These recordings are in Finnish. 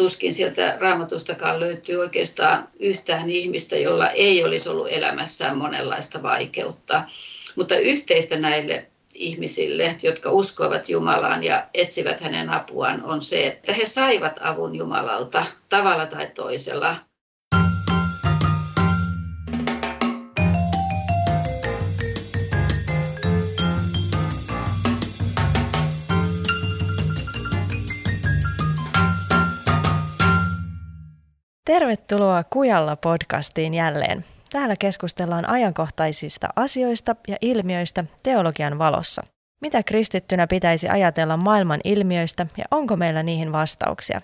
tuskin sieltä raamatustakaan löytyy oikeastaan yhtään ihmistä, jolla ei olisi ollut elämässään monenlaista vaikeutta. Mutta yhteistä näille ihmisille, jotka uskoivat Jumalaan ja etsivät hänen apuaan, on se, että he saivat avun Jumalalta tavalla tai toisella. Tervetuloa Kujalla podcastiin jälleen. Täällä keskustellaan ajankohtaisista asioista ja ilmiöistä teologian valossa. Mitä kristittynä pitäisi ajatella maailman ilmiöistä ja onko meillä niihin vastauksia?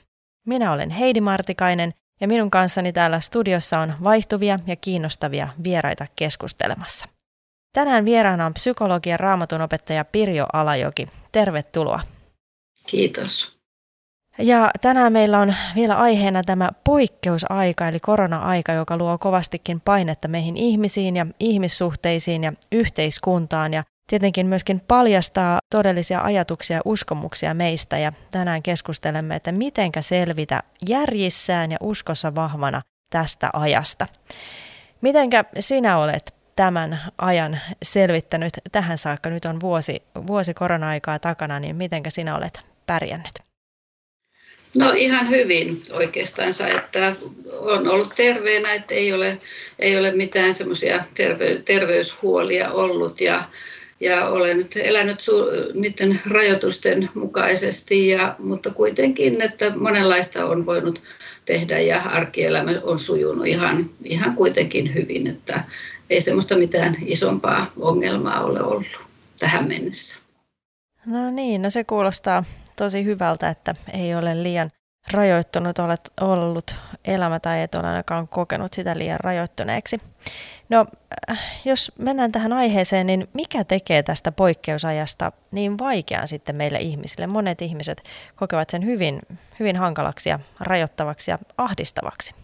Minä olen Heidi Martikainen ja minun kanssani täällä studiossa on vaihtuvia ja kiinnostavia vieraita keskustelemassa. Tänään vieraana on psykologian raamatunopettaja Pirjo Alajoki. Tervetuloa. Kiitos. Ja tänään meillä on vielä aiheena tämä poikkeusaika, eli korona-aika, joka luo kovastikin painetta meihin ihmisiin ja ihmissuhteisiin ja yhteiskuntaan ja tietenkin myöskin paljastaa todellisia ajatuksia ja uskomuksia meistä. Ja tänään keskustelemme, että mitenkä selvitä järjissään ja uskossa vahvana tästä ajasta. Mitenkä sinä olet tämän ajan selvittänyt tähän saakka? Nyt on vuosi, vuosi korona-aikaa takana, niin mitenkä sinä olet pärjännyt? No ihan hyvin oikeastaan, että on ollut terveenä, että ei ole, ei ole mitään semmoisia terve, terveyshuolia ollut ja, ja olen nyt elänyt su- niiden rajoitusten mukaisesti, ja, mutta kuitenkin, että monenlaista on voinut tehdä ja arkielämä on sujunut ihan, ihan kuitenkin hyvin, että ei semmoista mitään isompaa ongelmaa ole ollut tähän mennessä. No niin, no se kuulostaa tosi hyvältä, että ei ole liian rajoittunut olet ollut elämä tai et ole ainakaan kokenut sitä liian rajoittuneeksi. No, äh, jos mennään tähän aiheeseen, niin mikä tekee tästä poikkeusajasta niin vaikean sitten meille ihmisille? Monet ihmiset kokevat sen hyvin, hyvin hankalaksi ja rajoittavaksi ja ahdistavaksi.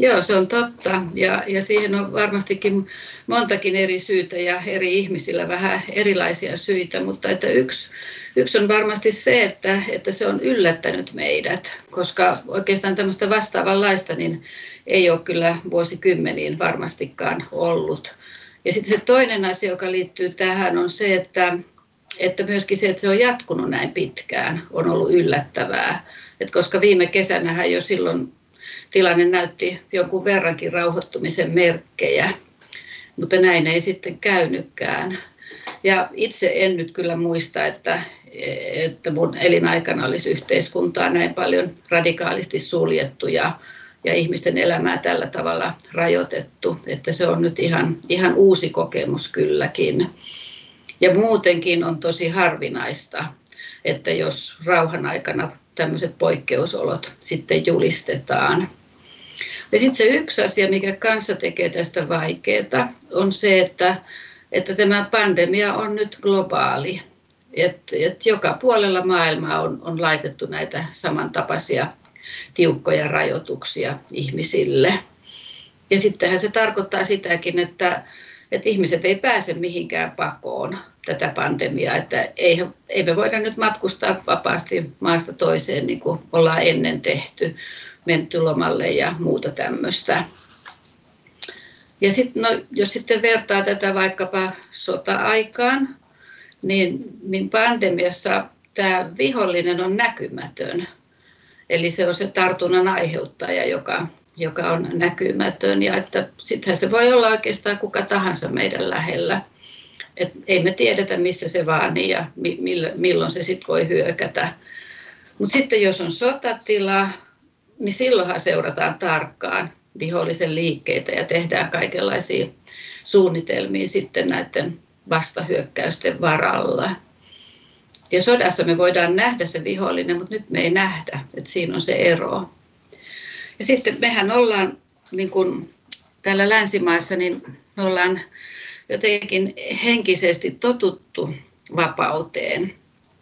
Joo, se on totta. Ja, ja siihen on varmastikin montakin eri syytä ja eri ihmisillä vähän erilaisia syitä, mutta että yksi, yksi on varmasti se, että, että se on yllättänyt meidät, koska oikeastaan tämmöistä vastaavanlaista niin ei ole kyllä vuosikymmeniin varmastikaan ollut. Ja sitten se toinen asia, joka liittyy tähän, on se, että, että myöskin se, että se on jatkunut näin pitkään, on ollut yllättävää. Et koska viime kesänähän jo silloin tilanne näytti jonkun verrankin rauhoittumisen merkkejä, mutta näin ei sitten käynytkään. Ja itse en nyt kyllä muista, että, että mun elinaikana olisi yhteiskuntaa näin paljon radikaalisti suljettu ja, ja ihmisten elämää tällä tavalla rajoitettu. Että se on nyt ihan, ihan uusi kokemus kylläkin. Ja muutenkin on tosi harvinaista, että jos rauhan aikana tämmöiset poikkeusolot sitten julistetaan. Ja sitten se yksi asia, mikä kanssa tekee tästä vaikeaa, on se, että, että tämä pandemia on nyt globaali. Et, et joka puolella maailmaa on, on laitettu näitä samantapaisia tiukkoja rajoituksia ihmisille. Ja sittenhän se tarkoittaa sitäkin, että, että ihmiset ei pääse mihinkään pakoon tätä pandemiaa, että ei, ei me voida nyt matkustaa vapaasti maasta toiseen niin kuin ollaan ennen tehty, menty lomalle ja muuta tämmöistä. Ja sit, no, jos sitten vertaa tätä vaikkapa sota-aikaan, niin, niin pandemiassa tämä vihollinen on näkymätön. Eli se on se tartunnan aiheuttaja, joka, joka on näkymätön. Ja että sittenhän se voi olla oikeastaan kuka tahansa meidän lähellä. Et ei me tiedetä, missä se vaanii ja milloin se sitten voi hyökätä. Mutta sitten jos on sotatila, niin silloinhan seurataan tarkkaan vihollisen liikkeitä ja tehdään kaikenlaisia suunnitelmia sitten näiden vastahyökkäysten varalla. Ja sodassa me voidaan nähdä se vihollinen, mutta nyt me ei nähdä, että siinä on se ero. Ja sitten mehän ollaan niin kuin täällä länsimaissa, niin me ollaan jotenkin henkisesti totuttu vapauteen,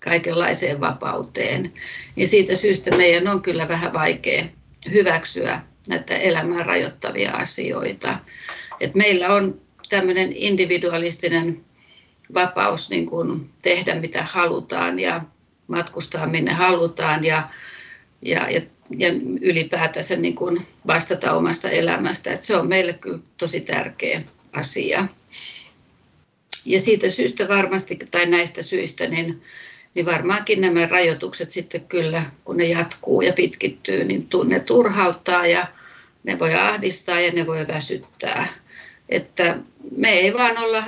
kaikenlaiseen vapauteen. Ja siitä syystä meidän on kyllä vähän vaikea hyväksyä näitä elämää rajoittavia asioita. Et meillä on tämmöinen individualistinen vapaus niin kuin tehdä mitä halutaan ja matkustaa minne halutaan ja ja, ja, ja ylipäätänsä niin kuin vastata omasta elämästä. Et se on meille kyllä tosi tärkeä asia. Ja siitä syystä varmasti, tai näistä syistä, niin, niin varmaankin nämä rajoitukset sitten kyllä, kun ne jatkuu ja pitkittyy, niin ne turhauttaa ja ne voi ahdistaa ja ne voi väsyttää. Että me ei vaan olla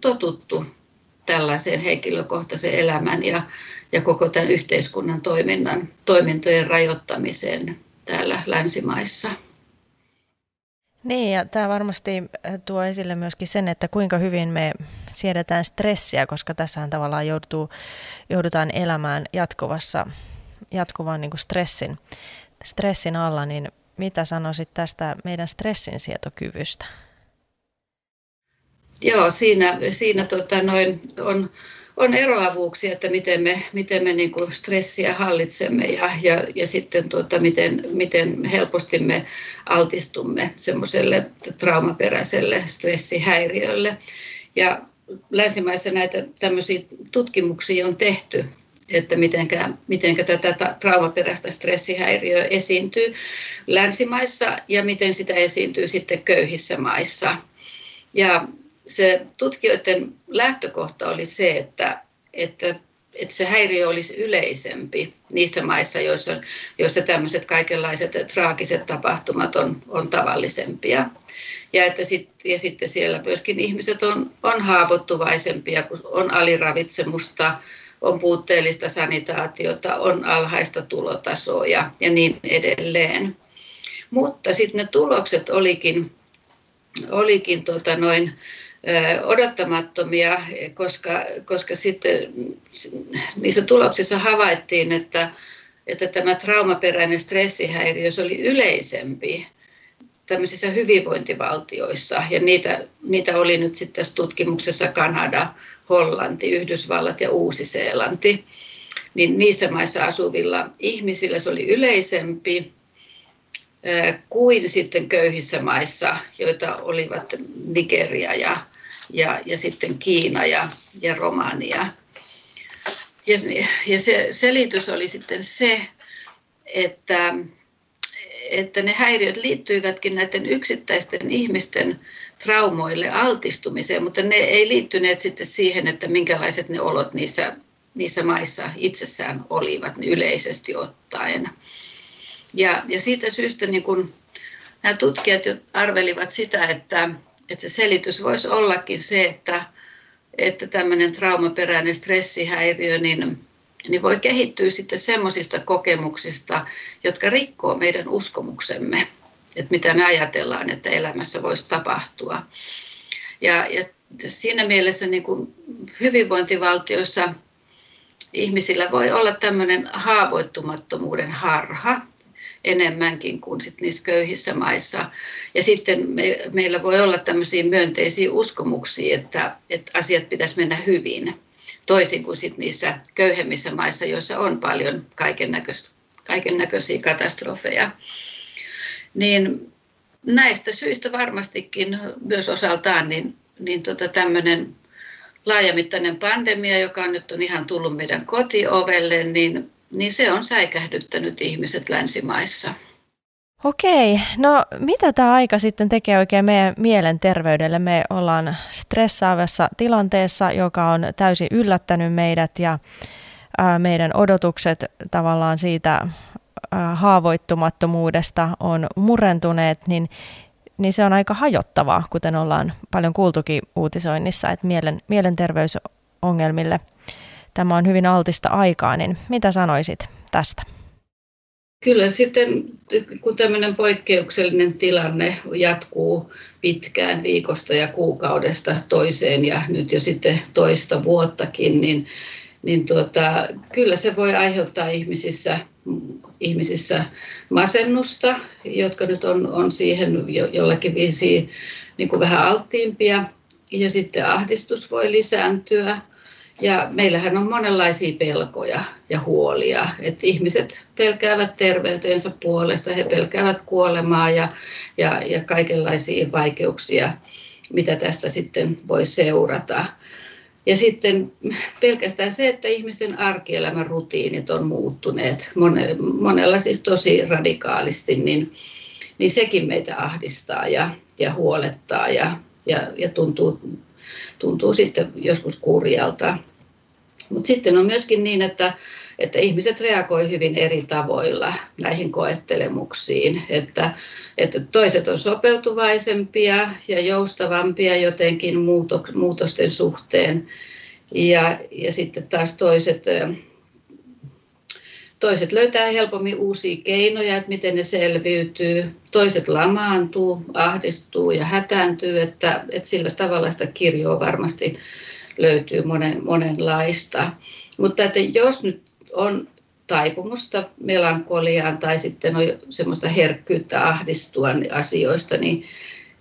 totuttu tällaiseen henkilökohtaisen elämän ja, ja koko tämän yhteiskunnan toiminnan, toimintojen rajoittamiseen täällä länsimaissa. Niin, ja tämä varmasti äh, tuo esille myöskin sen, että kuinka hyvin me siedetään stressiä, koska tässähän tavallaan joutuu, joudutaan elämään jatkuvassa, jatkuvan niin kuin stressin, stressin alla, niin mitä sanoisit tästä meidän stressinsietokyvystä? Joo, siinä, siinä tota noin on, on eroavuuksia, että miten me, miten me niin kuin stressiä hallitsemme ja, ja, ja sitten tuota, miten, miten helposti me altistumme semmoiselle traumaperäiselle stressihäiriölle. Ja länsimaissa näitä tämmöisiä tutkimuksia on tehty, että mitenkä, mitenkä tätä traumaperäistä stressihäiriöä esiintyy länsimaissa ja miten sitä esiintyy sitten köyhissä maissa. Ja se tutkijoiden lähtökohta oli se, että, että, että se häiriö olisi yleisempi niissä maissa, joissa, joissa tämmöiset kaikenlaiset traagiset tapahtumat on, on tavallisempia. Ja, että sit, ja sitten siellä myöskin ihmiset on, on haavoittuvaisempia, kun on aliravitsemusta, on puutteellista sanitaatiota, on alhaista tulotasoa ja, ja niin edelleen. Mutta sitten ne tulokset olikin, olikin tota noin, odottamattomia, koska, koska sitten niissä tuloksissa havaittiin, että, että tämä traumaperäinen stressihäiriö oli yleisempi tämmöisissä hyvinvointivaltioissa. Ja niitä, niitä oli nyt sitten tässä tutkimuksessa Kanada, Hollanti, Yhdysvallat ja Uusi-Seelanti. Niin niissä maissa asuvilla ihmisillä se oli yleisempi kuin sitten köyhissä maissa, joita olivat Nigeria ja, ja, ja sitten Kiina ja, ja Romania. Ja, ja se selitys oli sitten se, että, että ne häiriöt liittyivätkin näiden yksittäisten ihmisten traumoille altistumiseen, mutta ne ei liittyneet sitten siihen, että minkälaiset ne olot niissä, niissä maissa itsessään olivat yleisesti ottaen. Ja, ja siitä syystä niin kun nämä tutkijat arvelivat sitä, että, että se selitys voisi ollakin se, että, että tämmöinen traumaperäinen stressihäiriö niin, niin voi kehittyä sitten semmoisista kokemuksista, jotka rikkoo meidän uskomuksemme, että mitä me ajatellaan, että elämässä voisi tapahtua. Ja, ja siinä mielessä niin kuin hyvinvointivaltioissa ihmisillä voi olla tämmöinen haavoittumattomuuden harha, enemmänkin kuin sit niissä köyhissä maissa. Ja sitten me, meillä voi olla tämmöisiä myönteisiä uskomuksia, että, että asiat pitäisi mennä hyvin, toisin kuin sit niissä köyhemmissä maissa, joissa on paljon kaiken, näköisiä katastrofeja. Niin näistä syistä varmastikin myös osaltaan niin, niin tota tämmöinen laajamittainen pandemia, joka on nyt on ihan tullut meidän kotiovelle, niin niin se on säikähdyttänyt ihmiset länsimaissa. Okei, no mitä tämä aika sitten tekee oikein meidän mielenterveydelle? Me ollaan stressaavassa tilanteessa, joka on täysin yllättänyt meidät ja meidän odotukset tavallaan siitä haavoittumattomuudesta on murentuneet, niin, niin se on aika hajottavaa, kuten ollaan paljon kuultukin uutisoinnissa, että mielen, mielenterveysongelmille – tämä on hyvin altista aikaa, niin mitä sanoisit tästä? Kyllä sitten, kun tämmöinen poikkeuksellinen tilanne jatkuu pitkään viikosta ja kuukaudesta toiseen ja nyt jo sitten toista vuottakin, niin, niin tuota, kyllä se voi aiheuttaa ihmisissä, ihmisissä masennusta, jotka nyt on, on siihen jo, jollakin viisi niin kuin vähän alttiimpia. Ja sitten ahdistus voi lisääntyä ja meillähän on monenlaisia pelkoja ja huolia. Että ihmiset pelkäävät terveytensä puolesta, he pelkäävät kuolemaa ja, ja, ja kaikenlaisia vaikeuksia, mitä tästä sitten voi seurata. Ja sitten pelkästään se, että ihmisten arkielämän rutiinit on muuttuneet monella siis tosi radikaalisti, niin, niin sekin meitä ahdistaa ja, ja huolettaa ja, ja, ja tuntuu, tuntuu sitten joskus kurjalta. Mutta sitten on myöskin niin, että, että ihmiset reagoivat hyvin eri tavoilla näihin koettelemuksiin. Että, että toiset on sopeutuvaisempia ja joustavampia jotenkin muutosten suhteen. Ja, ja sitten taas toiset, toiset löytää helpommin uusia keinoja, että miten ne selviytyy. Toiset lamaantuu, ahdistuu ja hätääntyy, että, että sillä tavalla sitä kirjoa varmasti löytyy monen, monenlaista. Mutta että jos nyt on taipumusta melankoliaan tai sitten on semmoista herkkyyttä ahdistua asioista, niin,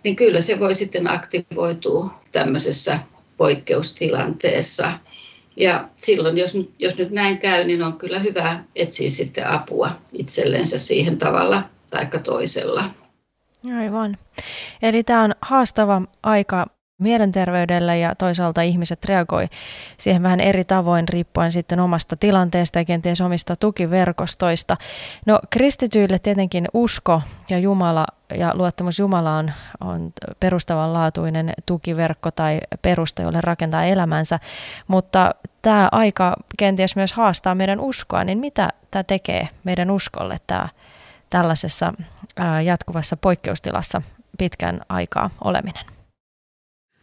niin kyllä se voi sitten aktivoitua tämmöisessä poikkeustilanteessa. Ja silloin, jos, jos nyt näin käy, niin on kyllä hyvä etsiä sitten apua itsellensä siihen tavalla tai toisella. Aivan. Eli tämä on haastava aika mielenterveydellä ja toisaalta ihmiset reagoi siihen vähän eri tavoin riippuen sitten omasta tilanteesta ja kenties omista tukiverkostoista. No kristityille tietenkin usko ja Jumala ja luottamus Jumalaan on perustavanlaatuinen tukiverkko tai perusta, jolle rakentaa elämänsä, mutta tämä aika kenties myös haastaa meidän uskoa, niin mitä tämä tekee meidän uskolle tämä tällaisessa jatkuvassa poikkeustilassa pitkän aikaa oleminen?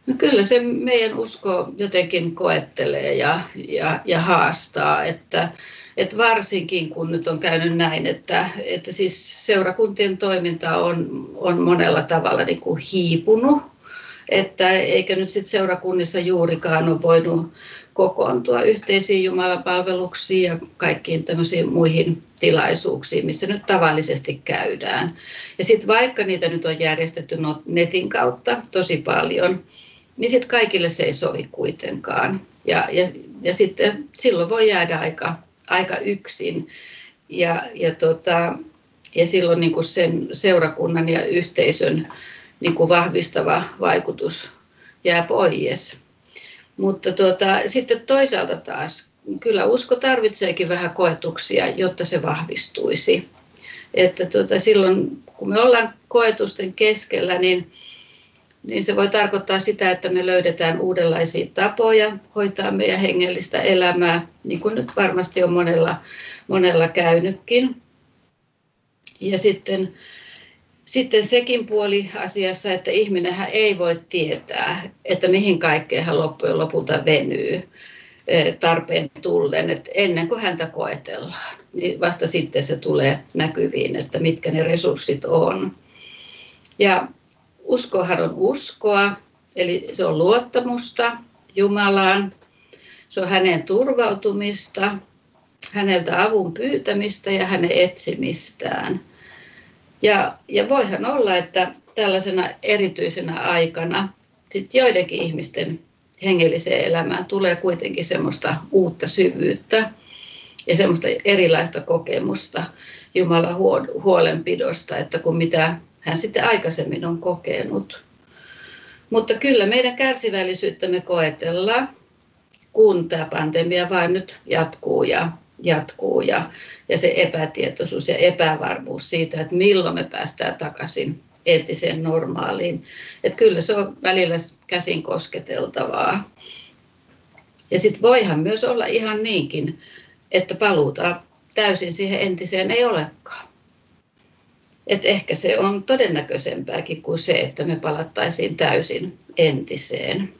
No kyllä se meidän usko jotenkin koettelee ja, ja, ja haastaa, että, että varsinkin kun nyt on käynyt näin, että, että siis seurakuntien toiminta on, on monella tavalla niin kuin hiipunut, että eikä nyt sitten seurakunnissa juurikaan ole voinut kokoontua yhteisiin jumalapalveluksiin ja kaikkiin tämmöisiin muihin tilaisuuksiin, missä nyt tavallisesti käydään. Ja sitten vaikka niitä nyt on järjestetty netin kautta tosi paljon, niin sitten kaikille se ei sovi kuitenkaan. Ja, ja, ja sitten silloin voi jäädä aika, aika yksin. Ja, ja, tota, ja silloin niin kuin sen seurakunnan ja yhteisön niin kuin vahvistava vaikutus jää pois. Mutta tuota, sitten toisaalta taas, kyllä usko tarvitseekin vähän koetuksia, jotta se vahvistuisi. Että tuota, silloin kun me ollaan koetusten keskellä, niin niin se voi tarkoittaa sitä, että me löydetään uudenlaisia tapoja hoitaa meidän hengellistä elämää, niin kuin nyt varmasti on monella, monella käynytkin. Ja sitten, sitten sekin puoli asiassa, että ihminenhän ei voi tietää, että mihin kaikkeen hän loppujen lopulta venyy eh, tarpeen tullen, että ennen kuin häntä koetellaan, niin vasta sitten se tulee näkyviin, että mitkä ne resurssit on. Ja Uskohan on uskoa, eli se on luottamusta Jumalaan, se on hänen turvautumista, häneltä avun pyytämistä ja hänen etsimistään. Ja, ja voihan olla, että tällaisena erityisenä aikana sit joidenkin ihmisten hengelliseen elämään tulee kuitenkin semmoista uutta syvyyttä ja semmoista erilaista kokemusta Jumalan huolenpidosta, että kun mitä hän sitten aikaisemmin on kokenut. Mutta kyllä meidän kärsivällisyyttämme koetellaan, kun tämä pandemia vain nyt jatkuu ja jatkuu ja, ja se epätietoisuus ja epävarmuus siitä, että milloin me päästään takaisin entiseen normaaliin. Että kyllä se on välillä käsin kosketeltavaa. Ja sitten voihan myös olla ihan niinkin, että paluuta täysin siihen entiseen ei olekaan. Et ehkä se on todennäköisempääkin kuin se, että me palattaisiin täysin entiseen.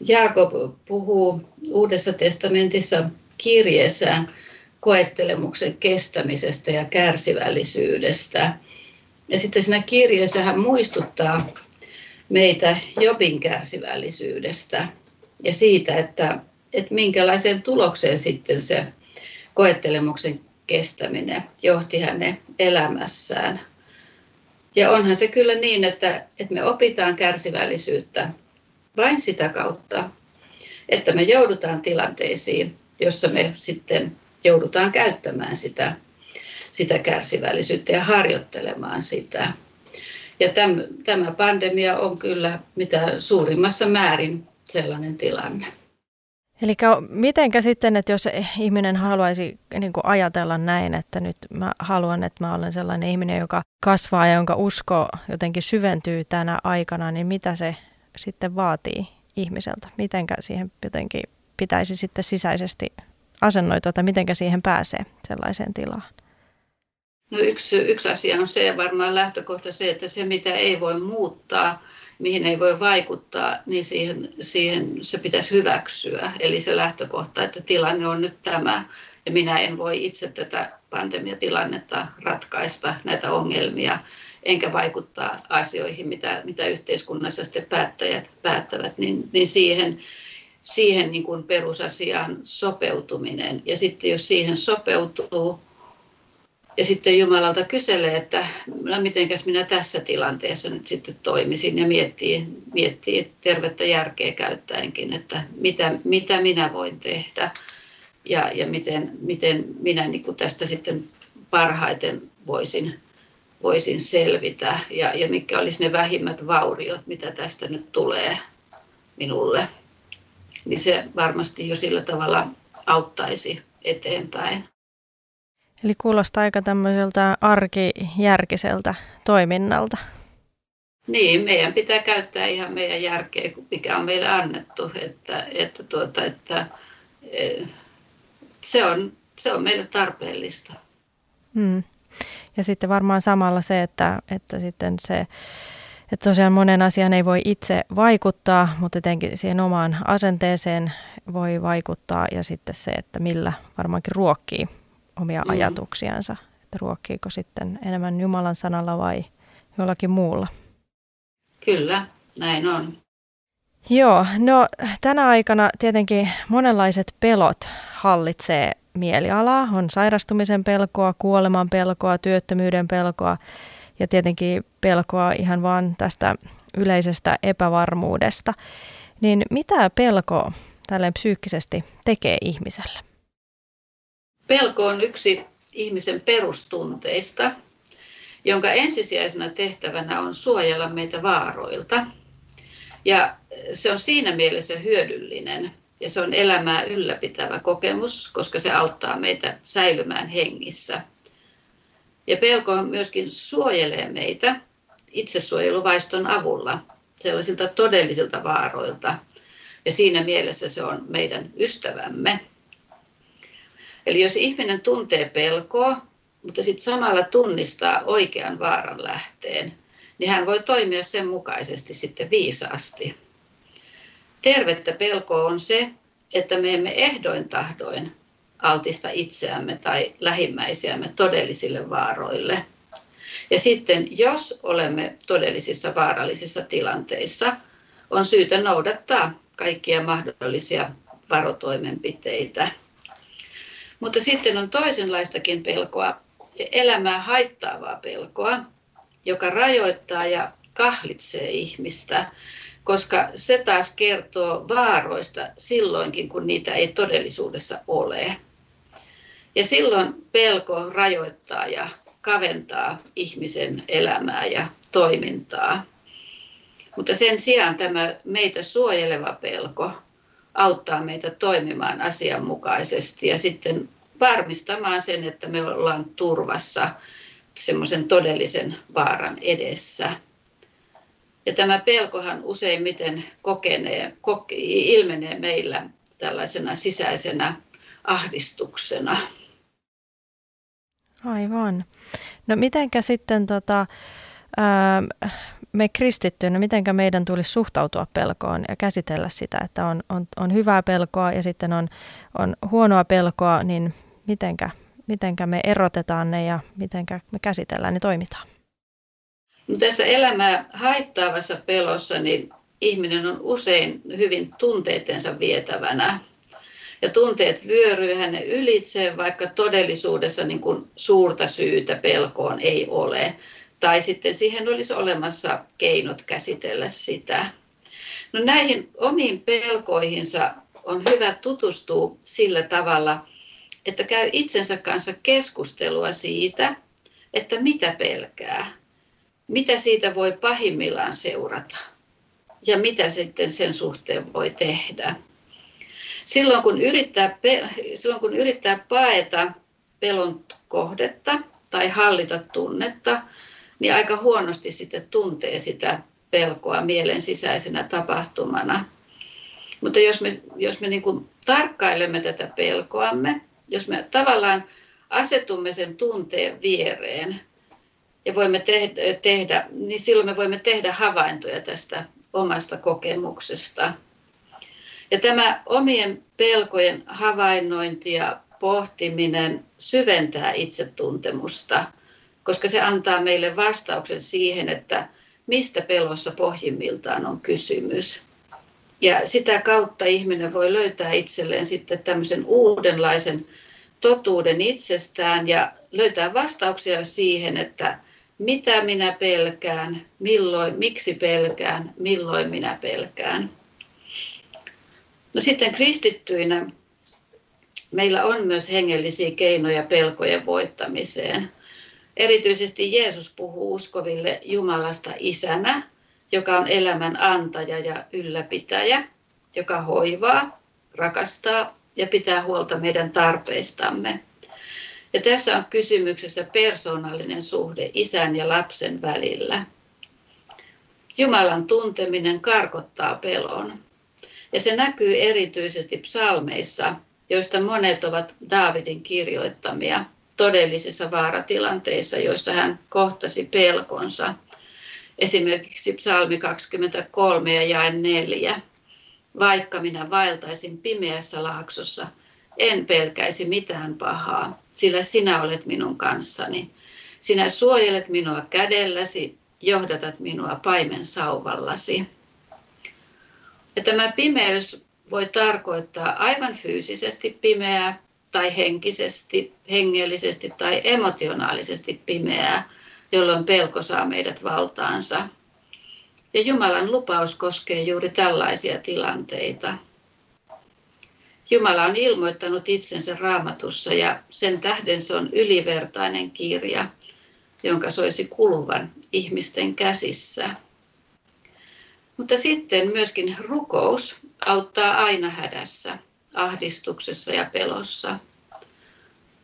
Jaakob puhuu Uudessa testamentissa kirjeessään koettelemuksen kestämisestä ja kärsivällisyydestä. Ja sitten siinä kirjeessä hän muistuttaa meitä Jobin kärsivällisyydestä ja siitä, että, että minkälaiseen tulokseen sitten se koettelemuksen kestäminen johti hänen elämässään. Ja onhan se kyllä niin, että, että me opitaan kärsivällisyyttä vain sitä kautta, että me joudutaan tilanteisiin, jossa me sitten joudutaan käyttämään sitä, sitä kärsivällisyyttä ja harjoittelemaan sitä. Ja täm, tämä pandemia on kyllä mitä suurimmassa määrin sellainen tilanne. Eli mitenkä sitten, että jos ihminen haluaisi niin kuin ajatella näin, että nyt mä haluan, että mä olen sellainen ihminen, joka kasvaa ja jonka usko jotenkin syventyy tänä aikana, niin mitä se sitten vaatii ihmiseltä? Mitenkä siihen jotenkin pitäisi sitten sisäisesti asennoitua tai mitenkä siihen pääsee sellaiseen tilaan? No yksi, yksi asia on se varmaan lähtökohta se, että se mitä ei voi muuttaa, mihin ei voi vaikuttaa, niin siihen, siihen se pitäisi hyväksyä. Eli se lähtökohta, että tilanne on nyt tämä ja minä en voi itse tätä pandemiatilannetta ratkaista, näitä ongelmia, enkä vaikuttaa asioihin, mitä, mitä yhteiskunnassa sitten päättäjät päättävät, niin, niin siihen, siihen niin kuin perusasiaan sopeutuminen. Ja sitten jos siihen sopeutuu, ja sitten Jumalalta kyselee, että no mitenkäs minä tässä tilanteessa nyt sitten toimisin ja miettii, miettii tervettä järkeä käyttäenkin, että mitä, mitä minä voin tehdä ja, ja miten, miten minä niin kuin tästä sitten parhaiten voisin, voisin selvitä ja, ja mitkä olisi ne vähimmät vauriot, mitä tästä nyt tulee minulle. Niin se varmasti jo sillä tavalla auttaisi eteenpäin. Eli kuulostaa aika tämmöiseltä arkijärkiseltä toiminnalta. Niin, meidän pitää käyttää ihan meidän järkeä, mikä on meille annettu, että, että, tuota, että e, se, on, se on meille tarpeellista. Hmm. Ja sitten varmaan samalla se, että, että sitten se, että tosiaan monen asian ei voi itse vaikuttaa, mutta etenkin siihen omaan asenteeseen voi vaikuttaa ja sitten se, että millä varmaankin ruokkii omia mm. ajatuksiansa, että ruokkiiko sitten enemmän Jumalan sanalla vai jollakin muulla. Kyllä, näin on. Joo, no tänä aikana tietenkin monenlaiset pelot hallitsee mielialaa. On sairastumisen pelkoa, kuoleman pelkoa, työttömyyden pelkoa ja tietenkin pelkoa ihan vaan tästä yleisestä epävarmuudesta. Niin mitä pelko tälleen psyykkisesti tekee ihmiselle? Pelko on yksi ihmisen perustunteista, jonka ensisijaisena tehtävänä on suojella meitä vaaroilta. Ja se on siinä mielessä hyödyllinen ja se on elämää ylläpitävä kokemus, koska se auttaa meitä säilymään hengissä. Ja pelko myöskin suojelee meitä itsesuojeluvaiston avulla sellaisilta todellisilta vaaroilta. Ja siinä mielessä se on meidän ystävämme. Eli jos ihminen tuntee pelkoa, mutta sitten samalla tunnistaa oikean vaaran lähteen, niin hän voi toimia sen mukaisesti sitten viisaasti. Tervettä pelkoa on se, että me emme ehdoin tahdoin altista itseämme tai lähimmäisiämme todellisille vaaroille. Ja sitten jos olemme todellisissa vaarallisissa tilanteissa, on syytä noudattaa kaikkia mahdollisia varotoimenpiteitä. Mutta sitten on toisenlaistakin pelkoa, elämää haittaavaa pelkoa, joka rajoittaa ja kahlitsee ihmistä, koska se taas kertoo vaaroista silloinkin, kun niitä ei todellisuudessa ole. Ja silloin pelko rajoittaa ja kaventaa ihmisen elämää ja toimintaa. Mutta sen sijaan tämä meitä suojeleva pelko auttaa meitä toimimaan asianmukaisesti ja sitten varmistamaan sen, että me ollaan turvassa semmoisen todellisen vaaran edessä. Ja tämä pelkohan useimmiten kokenee, koke, ilmenee meillä tällaisena sisäisenä ahdistuksena. Aivan. No mitenkä sitten tota, ää, me kristittyinä, miten meidän tulisi suhtautua pelkoon ja käsitellä sitä, että on, on, on hyvää pelkoa ja sitten on, on huonoa pelkoa, niin mitenkä, mitenkä me erotetaan ne ja mitenkä me käsitellään ja toimitaan? No tässä elämää haittaavassa pelossa niin ihminen on usein hyvin tunteitensa vietävänä. Ja tunteet vyöryy hänen ylitseen, vaikka todellisuudessa niin kuin suurta syytä pelkoon ei ole tai sitten siihen olisi olemassa keinot käsitellä sitä. No näihin omiin pelkoihinsa on hyvä tutustua sillä tavalla, että käy itsensä kanssa keskustelua siitä, että mitä pelkää, mitä siitä voi pahimmillaan seurata. ja mitä sitten sen suhteen voi tehdä. Silloin kun yrittää, silloin kun yrittää paeta pelon kohdetta tai hallita tunnetta, niin aika huonosti sitten tuntee sitä pelkoa mielen sisäisenä tapahtumana. Mutta jos me, jos me niin tarkkailemme tätä pelkoamme, jos me tavallaan asetumme sen tunteen viereen ja voimme tehdä, tehdä, niin silloin me voimme tehdä havaintoja tästä omasta kokemuksesta. Ja tämä omien pelkojen havainnointi ja pohtiminen syventää itsetuntemusta, koska se antaa meille vastauksen siihen, että mistä pelossa pohjimmiltaan on kysymys. Ja sitä kautta ihminen voi löytää itselleen sitten tämmöisen uudenlaisen totuuden itsestään ja löytää vastauksia siihen, että mitä minä pelkään, milloin, miksi pelkään, milloin minä pelkään. No sitten kristittyinä meillä on myös hengellisiä keinoja pelkojen voittamiseen. Erityisesti Jeesus puhuu uskoville Jumalasta isänä, joka on elämän antaja ja ylläpitäjä, joka hoivaa, rakastaa ja pitää huolta meidän tarpeistamme. Ja tässä on kysymyksessä persoonallinen suhde isän ja lapsen välillä. Jumalan tunteminen karkottaa pelon. Ja se näkyy erityisesti psalmeissa, joista monet ovat Daavidin kirjoittamia todellisissa vaaratilanteissa, joissa hän kohtasi pelkonsa. Esimerkiksi psalmi 23 ja jae 4. Vaikka minä vaeltaisin pimeässä laaksossa, en pelkäisi mitään pahaa, sillä sinä olet minun kanssani. Sinä suojelet minua kädelläsi, johdatat minua paimen sauvallasi. Ja tämä pimeys voi tarkoittaa aivan fyysisesti pimeää tai henkisesti, hengellisesti tai emotionaalisesti pimeää, jolloin pelko saa meidät valtaansa. Ja Jumalan lupaus koskee juuri tällaisia tilanteita. Jumala on ilmoittanut itsensä raamatussa ja sen tähden se on ylivertainen kirja, jonka soisi kuluvan ihmisten käsissä. Mutta sitten myöskin rukous auttaa aina hädässä, ahdistuksessa ja pelossa.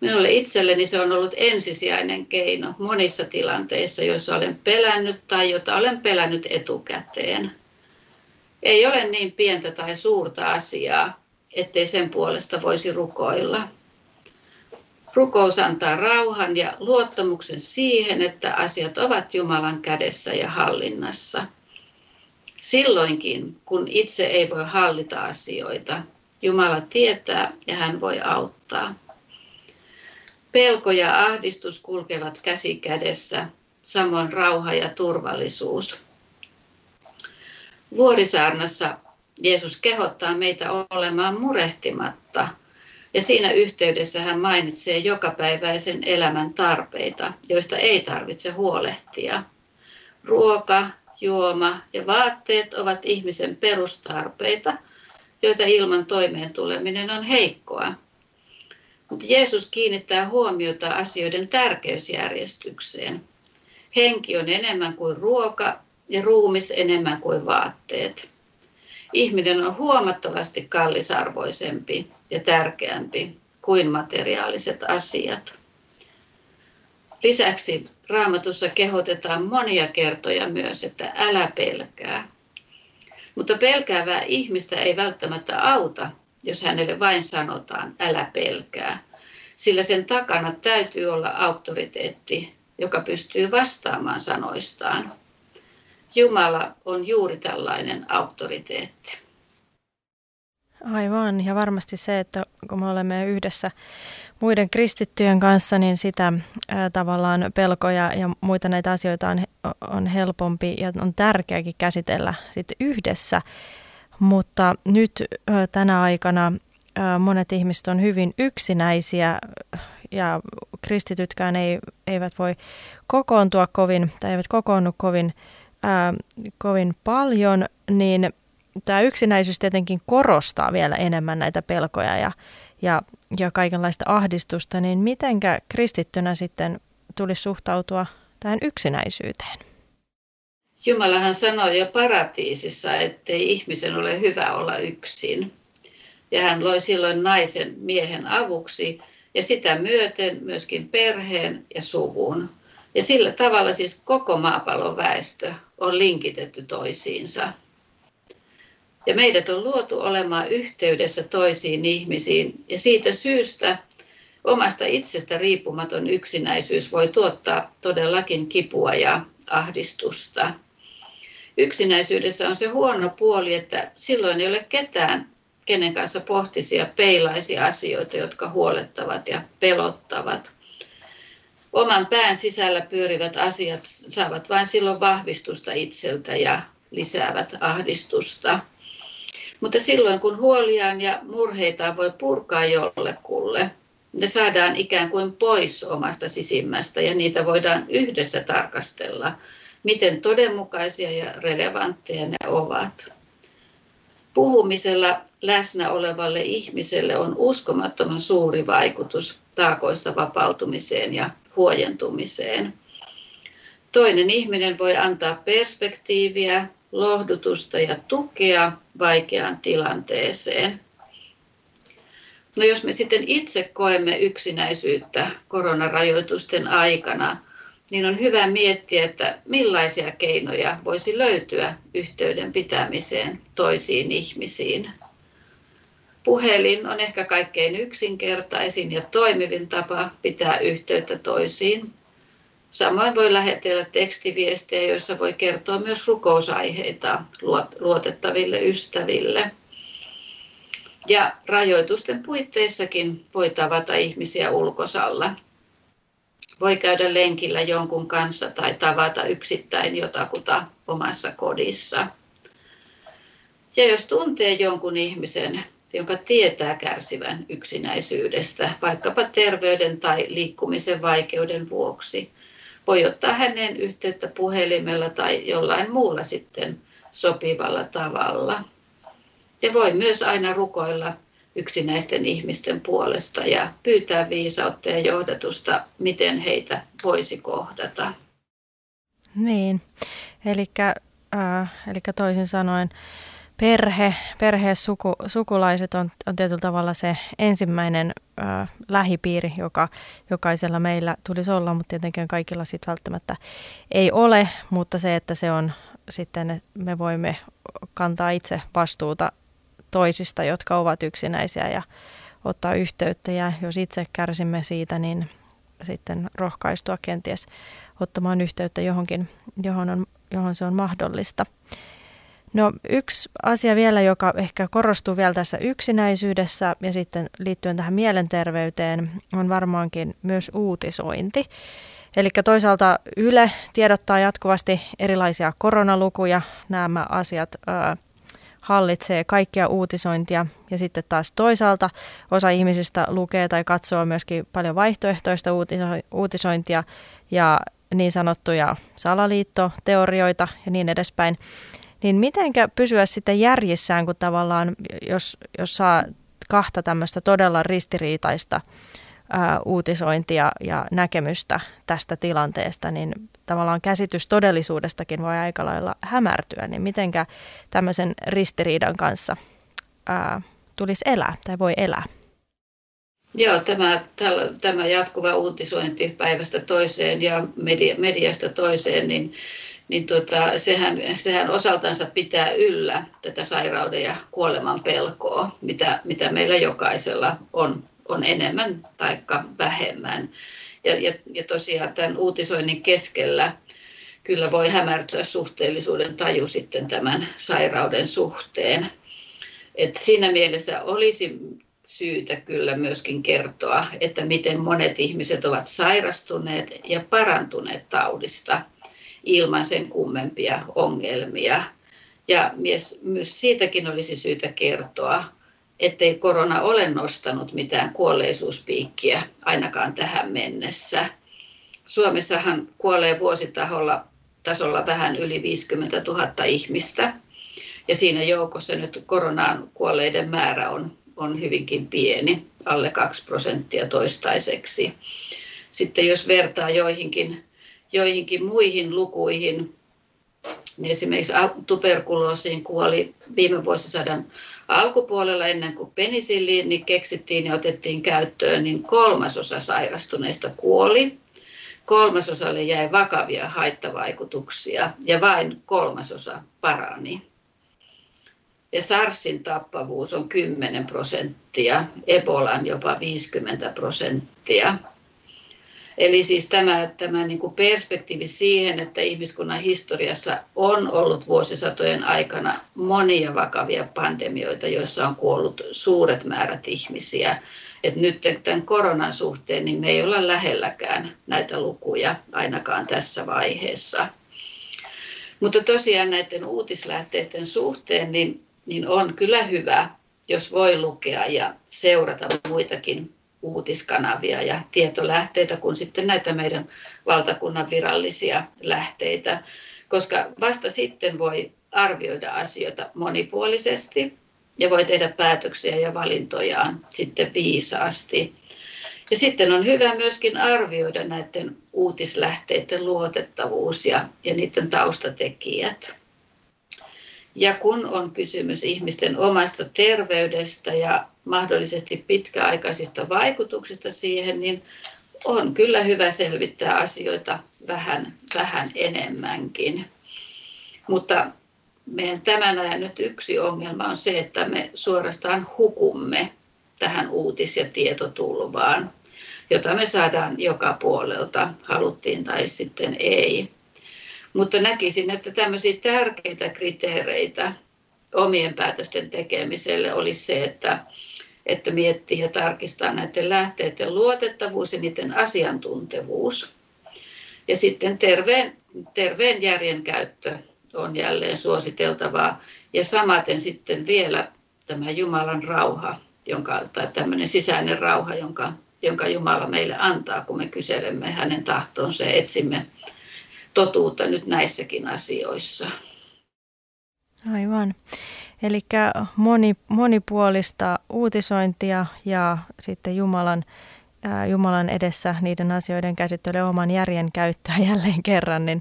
Minulle itselleni se on ollut ensisijainen keino monissa tilanteissa, joissa olen pelännyt tai jota olen pelännyt etukäteen. Ei ole niin pientä tai suurta asiaa, ettei sen puolesta voisi rukoilla. Rukous antaa rauhan ja luottamuksen siihen, että asiat ovat Jumalan kädessä ja hallinnassa. Silloinkin, kun itse ei voi hallita asioita, Jumala tietää ja hän voi auttaa. Pelko ja ahdistus kulkevat käsi kädessä, samoin rauha ja turvallisuus. Vuorisaarnassa Jeesus kehottaa meitä olemaan murehtimatta, ja siinä yhteydessä hän mainitsee jokapäiväisen elämän tarpeita, joista ei tarvitse huolehtia. Ruoka, juoma ja vaatteet ovat ihmisen perustarpeita, joita ilman toimeen tuleminen on heikkoa. Mutta Jeesus kiinnittää huomiota asioiden tärkeysjärjestykseen. Henki on enemmän kuin ruoka ja ruumis enemmän kuin vaatteet. Ihminen on huomattavasti kallisarvoisempi ja tärkeämpi kuin materiaaliset asiat. Lisäksi raamatussa kehotetaan monia kertoja myös, että älä pelkää. Mutta pelkäävää ihmistä ei välttämättä auta, jos hänelle vain sanotaan älä pelkää, sillä sen takana täytyy olla auktoriteetti, joka pystyy vastaamaan sanoistaan. Jumala on juuri tällainen auktoriteetti. Aivan, ja varmasti se, että kun me olemme yhdessä muiden kristittyjen kanssa, niin sitä ää, tavallaan pelkoja ja muita näitä asioita on, on helpompi ja on tärkeäkin käsitellä sitten yhdessä. Mutta nyt ää, tänä aikana ää, monet ihmiset on hyvin yksinäisiä ja kristitytkään ei, eivät voi kokoontua kovin tai eivät kokoonnu kovin, ää, kovin paljon, niin tämä yksinäisyys tietenkin korostaa vielä enemmän näitä pelkoja ja, ja, ja kaikenlaista ahdistusta, niin mitenkä kristittynä sitten tulisi suhtautua tähän yksinäisyyteen? Jumalahan sanoi jo paratiisissa, ettei ihmisen ole hyvä olla yksin. Ja hän loi silloin naisen miehen avuksi ja sitä myöten myöskin perheen ja suvun. Ja sillä tavalla siis koko maapallon väestö on linkitetty toisiinsa. Ja meidät on luotu olemaan yhteydessä toisiin ihmisiin ja siitä syystä omasta itsestä riippumaton yksinäisyys voi tuottaa todellakin kipua ja ahdistusta. Yksinäisyydessä on se huono puoli, että silloin ei ole ketään, kenen kanssa pohtisi ja peilaisi asioita, jotka huolettavat ja pelottavat. Oman pään sisällä pyörivät asiat saavat vain silloin vahvistusta itseltä ja lisäävät ahdistusta. Mutta silloin kun huoliaan ja murheita voi purkaa jollekulle, ne saadaan ikään kuin pois omasta sisimmästä ja niitä voidaan yhdessä tarkastella, miten todenmukaisia ja relevantteja ne ovat. Puhumisella läsnä olevalle ihmiselle on uskomattoman suuri vaikutus taakoista vapautumiseen ja huojentumiseen. Toinen ihminen voi antaa perspektiiviä, lohdutusta ja tukea vaikeaan tilanteeseen. No jos me sitten itse koemme yksinäisyyttä koronarajoitusten aikana, niin on hyvä miettiä, että millaisia keinoja voisi löytyä yhteyden pitämiseen toisiin ihmisiin. Puhelin on ehkä kaikkein yksinkertaisin ja toimivin tapa pitää yhteyttä toisiin. Samoin voi lähetellä tekstiviestejä, joissa voi kertoa myös rukousaiheita luotettaville ystäville. Ja rajoitusten puitteissakin voi tavata ihmisiä ulkosalla. Voi käydä lenkillä jonkun kanssa tai tavata yksittäin jotakuta omassa kodissa. Ja jos tuntee jonkun ihmisen, jonka tietää kärsivän yksinäisyydestä, vaikkapa terveyden tai liikkumisen vaikeuden vuoksi, voi ottaa hänen yhteyttä puhelimella tai jollain muulla sitten sopivalla tavalla. Ja voi myös aina rukoilla yksinäisten ihmisten puolesta ja pyytää viisautta ja johdatusta, miten heitä voisi kohdata. Niin, eli äh, toisin sanoen perhe, perhe suku, sukulaiset on, on tietyllä tavalla se ensimmäinen äh, lähipiiri, joka jokaisella meillä tulisi olla, mutta tietenkin kaikilla sitten välttämättä ei ole, mutta se, että se on sitten, me voimme kantaa itse vastuuta toisista, jotka ovat yksinäisiä ja ottaa yhteyttä ja jos itse kärsimme siitä, niin sitten rohkaistua kenties ottamaan yhteyttä johonkin, johon, on, johon se on mahdollista. No yksi asia vielä, joka ehkä korostuu vielä tässä yksinäisyydessä ja sitten liittyen tähän mielenterveyteen, on varmaankin myös uutisointi. Eli toisaalta Yle tiedottaa jatkuvasti erilaisia koronalukuja. Nämä asiat ö, hallitsee kaikkia uutisointia ja sitten taas toisaalta osa ihmisistä lukee tai katsoo myöskin paljon vaihtoehtoista uutisointia ja niin sanottuja salaliittoteorioita ja niin edespäin. Niin mitenkä pysyä sitten järjissään, kun tavallaan, jos, jos saa kahta tämmöistä todella ristiriitaista ää, uutisointia ja näkemystä tästä tilanteesta, niin tavallaan käsitys todellisuudestakin voi aika lailla hämärtyä, niin mitenkä tämmöisen ristiriidan kanssa ää, tulisi elää tai voi elää? Joo, tämä, tämä jatkuva uutisointi päivästä toiseen ja media, mediasta toiseen, niin, niin tota, sehän, sehän osaltansa pitää yllä tätä sairauden ja kuoleman pelkoa, mitä, mitä meillä jokaisella on, on enemmän tai vähemmän. Ja, ja, ja tosiaan tämän uutisoinnin keskellä kyllä voi hämärtyä suhteellisuuden taju sitten tämän sairauden suhteen. Et siinä mielessä olisi syytä kyllä myöskin kertoa, että miten monet ihmiset ovat sairastuneet ja parantuneet taudista ilman sen kummempia ongelmia. Ja myös siitäkin olisi syytä kertoa, ettei korona ole nostanut mitään kuolleisuuspiikkiä ainakaan tähän mennessä. Suomessahan kuolee vuositaholla tasolla vähän yli 50 000 ihmistä. Ja siinä joukossa nyt koronaan kuolleiden määrä on, on hyvinkin pieni, alle 2 prosenttia toistaiseksi. Sitten jos vertaa joihinkin, joihinkin muihin lukuihin, niin esimerkiksi tuberkuloosiin kuoli viime vuosisadan alkupuolella ennen kuin penisilliin niin keksittiin ja otettiin käyttöön, niin kolmasosa sairastuneista kuoli. Kolmasosalle jäi vakavia haittavaikutuksia ja vain kolmasosa parani. Ja SARSin tappavuus on 10 prosenttia, Ebolan jopa 50 prosenttia. Eli siis tämä, tämä niin kuin perspektiivi siihen, että ihmiskunnan historiassa on ollut vuosisatojen aikana monia vakavia pandemioita, joissa on kuollut suuret määrät ihmisiä. Et nyt tämän koronan suhteen niin me ei olla lähelläkään näitä lukuja ainakaan tässä vaiheessa. Mutta tosiaan näiden uutislähteiden suhteen niin, niin on kyllä hyvä, jos voi lukea ja seurata muitakin uutiskanavia ja tietolähteitä kuin sitten näitä meidän valtakunnan virallisia lähteitä, koska vasta sitten voi arvioida asioita monipuolisesti ja voi tehdä päätöksiä ja valintojaan sitten viisaasti. Ja sitten on hyvä myöskin arvioida näiden uutislähteiden luotettavuus ja, ja niiden taustatekijät. Ja kun on kysymys ihmisten omasta terveydestä ja mahdollisesti pitkäaikaisista vaikutuksista siihen, niin on kyllä hyvä selvittää asioita vähän, vähän enemmänkin. Mutta meidän tämän ajan nyt yksi ongelma on se, että me suorastaan hukumme tähän uutis- ja tietotulvaan, jota me saadaan joka puolelta, haluttiin tai sitten ei. Mutta näkisin, että tämmöisiä tärkeitä kriteereitä omien päätösten tekemiselle olisi se, että, että miettii ja tarkistaa näiden lähteiden luotettavuus ja niiden asiantuntevuus. Ja sitten terveen, terveen järjen käyttö on jälleen suositeltavaa. Ja samaten sitten vielä tämä Jumalan rauha, jonka, tai tämmöinen sisäinen rauha, jonka, jonka Jumala meille antaa, kun me kyselemme hänen tahtonsa ja etsimme totuutta nyt näissäkin asioissa. Aivan. Eli moni, monipuolista uutisointia ja sitten Jumalan, ää, Jumalan edessä niiden asioiden käsittely oman järjen käyttöä jälleen kerran, niin,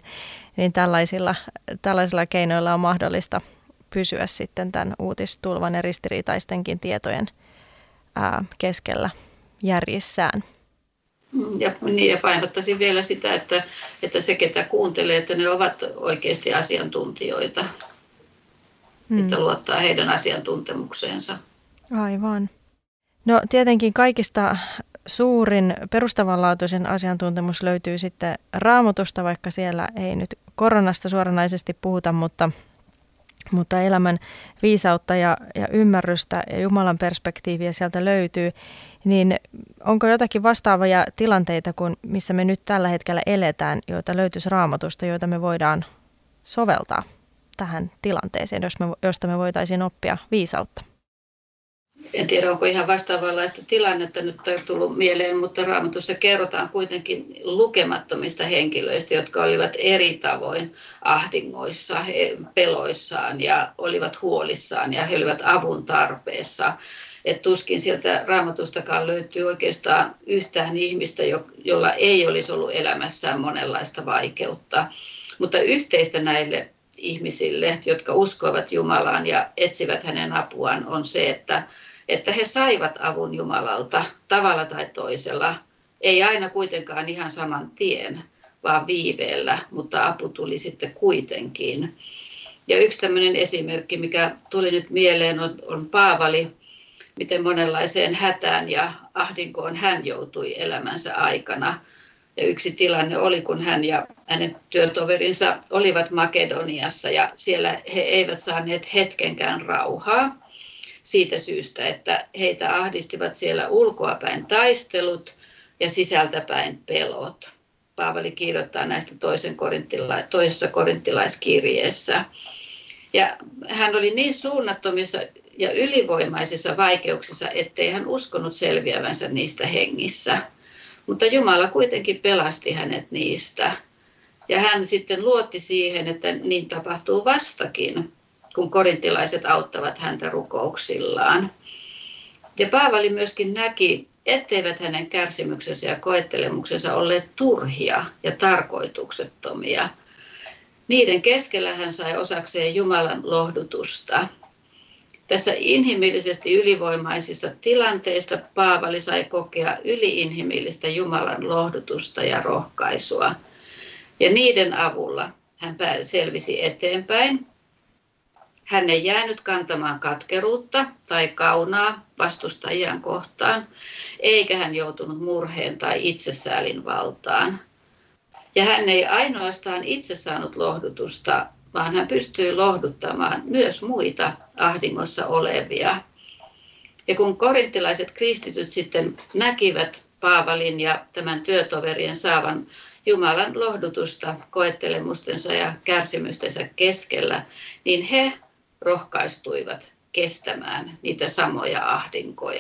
niin tällaisilla, tällaisilla keinoilla on mahdollista pysyä sitten tämän uutistulvan ja ristiriitaistenkin tietojen ää, keskellä järjissään. Ja, niin, ja painottaisin vielä sitä, että, että se, ketä kuuntelee, että ne ovat oikeasti asiantuntijoita. Mm. Että luottaa heidän asiantuntemukseensa. Aivan. No tietenkin kaikista suurin perustavanlaatuisen asiantuntemus löytyy sitten raamatusta, vaikka siellä ei nyt koronasta suoranaisesti puhuta, mutta, mutta elämän viisautta ja, ja ymmärrystä ja Jumalan perspektiiviä sieltä löytyy niin onko jotakin vastaavia tilanteita kuin missä me nyt tällä hetkellä eletään, joita löytyisi raamatusta, joita me voidaan soveltaa tähän tilanteeseen, josta me voitaisiin oppia viisautta? En tiedä, onko ihan vastaavanlaista tilannetta nyt tullut mieleen, mutta raamatussa kerrotaan kuitenkin lukemattomista henkilöistä, jotka olivat eri tavoin ahdingoissa, peloissaan ja olivat huolissaan ja he olivat avun tarpeessa että tuskin sieltä raamatustakaan löytyy oikeastaan yhtään ihmistä, jolla ei olisi ollut elämässään monenlaista vaikeutta. Mutta yhteistä näille ihmisille, jotka uskoivat Jumalaan ja etsivät hänen apuaan, on se, että, että he saivat avun Jumalalta tavalla tai toisella. Ei aina kuitenkaan ihan saman tien, vaan viiveellä, mutta apu tuli sitten kuitenkin. Ja yksi tämmöinen esimerkki, mikä tuli nyt mieleen, on, on Paavali, miten monenlaiseen hätään ja ahdinkoon hän joutui elämänsä aikana. Ja yksi tilanne oli, kun hän ja hänen työtoverinsa olivat Makedoniassa ja siellä he eivät saaneet hetkenkään rauhaa siitä syystä, että heitä ahdistivat siellä ulkoapäin taistelut ja sisältäpäin pelot. Paavali kirjoittaa näistä toisen korintila- toisessa korinttilaiskirjeessä. Ja hän oli niin suunnattomissa ja ylivoimaisissa vaikeuksissa, ettei hän uskonut selviävänsä niistä hengissä. Mutta Jumala kuitenkin pelasti hänet niistä. Ja hän sitten luotti siihen, että niin tapahtuu vastakin, kun korintilaiset auttavat häntä rukouksillaan. Ja Paavali myöskin näki, etteivät hänen kärsimyksensä ja koettelemuksensa olleet turhia ja tarkoituksettomia. Niiden keskellä hän sai osakseen Jumalan lohdutusta. Tässä inhimillisesti ylivoimaisissa tilanteissa Paavali sai kokea yliinhimillistä Jumalan lohdutusta ja rohkaisua. Ja niiden avulla hän selvisi eteenpäin. Hän ei jäänyt kantamaan katkeruutta tai kaunaa vastustajiaan kohtaan, eikä hän joutunut murheen tai itsesäälin valtaan. Ja hän ei ainoastaan itse saanut lohdutusta, vaan hän pystyi lohduttamaan myös muita ahdingossa olevia. Ja kun korintilaiset kristityt sitten näkivät Paavalin ja tämän työtoverien saavan Jumalan lohdutusta koettelemustensa ja kärsimystensä keskellä, niin he rohkaistuivat kestämään niitä samoja ahdinkoja.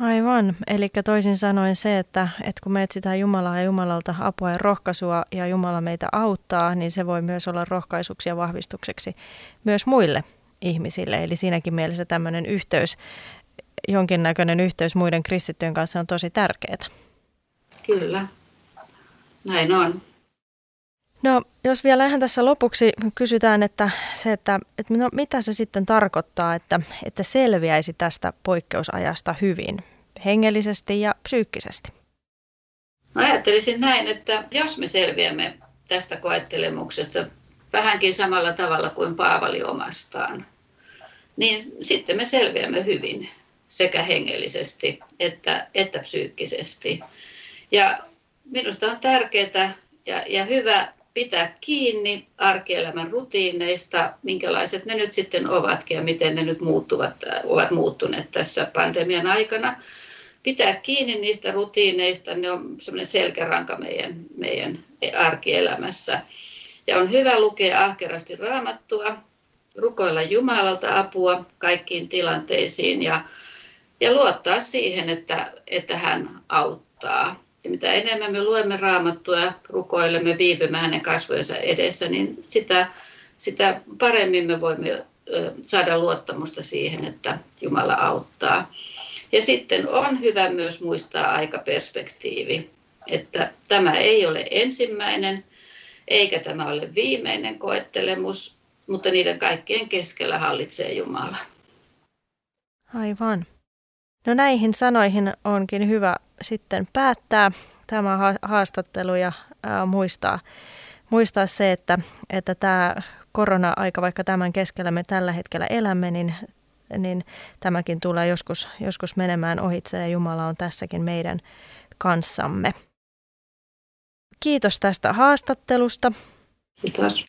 Aivan. Eli toisin sanoen se, että, että kun me etsitään Jumalaa ja Jumalalta apua ja rohkaisua ja Jumala meitä auttaa, niin se voi myös olla rohkaisuksi ja vahvistukseksi myös muille ihmisille. Eli siinäkin mielessä tämmöinen yhteys, jonkinnäköinen yhteys muiden kristittyjen kanssa on tosi tärkeää. Kyllä, näin on. No, jos vielä ihan tässä lopuksi kysytään, että, se, että, että no, mitä se sitten tarkoittaa, että, että selviäisi tästä poikkeusajasta hyvin, hengellisesti ja psyykkisesti? Mä ajattelisin näin, että jos me selviämme tästä koettelemuksesta vähänkin samalla tavalla kuin Paavali omastaan, niin sitten me selviämme hyvin sekä hengellisesti että, että psyykkisesti. Ja minusta on tärkeää ja, ja hyvä pitää kiinni arkielämän rutiineista, minkälaiset ne nyt sitten ovatkin ja miten ne nyt muuttuvat, ovat muuttuneet tässä pandemian aikana. Pitää kiinni niistä rutiineista, ne on semmoinen selkäranka meidän, meidän arkielämässä. Ja on hyvä lukea ahkerasti raamattua, rukoilla Jumalalta apua kaikkiin tilanteisiin ja, ja luottaa siihen, että, että hän auttaa. Ja mitä enemmän me luemme raamattua ja rukoilemme, viipymme hänen kasvojensa edessä, niin sitä, sitä paremmin me voimme saada luottamusta siihen, että Jumala auttaa. Ja sitten on hyvä myös muistaa aikaperspektiivi, että tämä ei ole ensimmäinen eikä tämä ole viimeinen koettelemus, mutta niiden kaikkien keskellä hallitsee Jumala. Aivan. No näihin sanoihin onkin hyvä sitten päättää tämä haastattelu ja ää, muistaa, muistaa se, että, että tämä korona-aika, vaikka tämän keskellä me tällä hetkellä elämme, niin, niin tämäkin tulee joskus, joskus menemään ohitse ja Jumala on tässäkin meidän kanssamme. Kiitos tästä haastattelusta. Kiitos.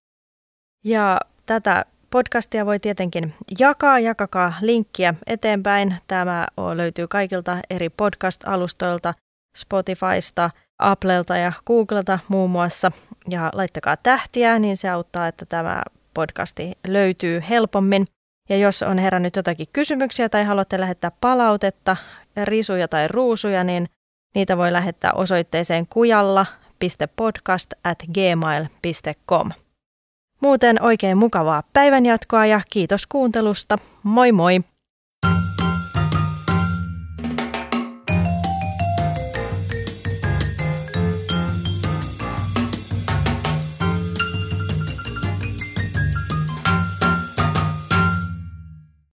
Ja tätä Podcastia voi tietenkin jakaa, jakakaa linkkiä eteenpäin. Tämä löytyy kaikilta eri podcast-alustoilta, Spotifysta, Applelta ja Googlelta muun muassa. Ja laittakaa tähtiä, niin se auttaa, että tämä podcasti löytyy helpommin. Ja jos on herännyt jotakin kysymyksiä tai haluatte lähettää palautetta, risuja tai ruusuja, niin niitä voi lähettää osoitteeseen kujalla.podcast at gmail.com. Muuten oikein mukavaa päivänjatkoa ja kiitos kuuntelusta. Moi moi!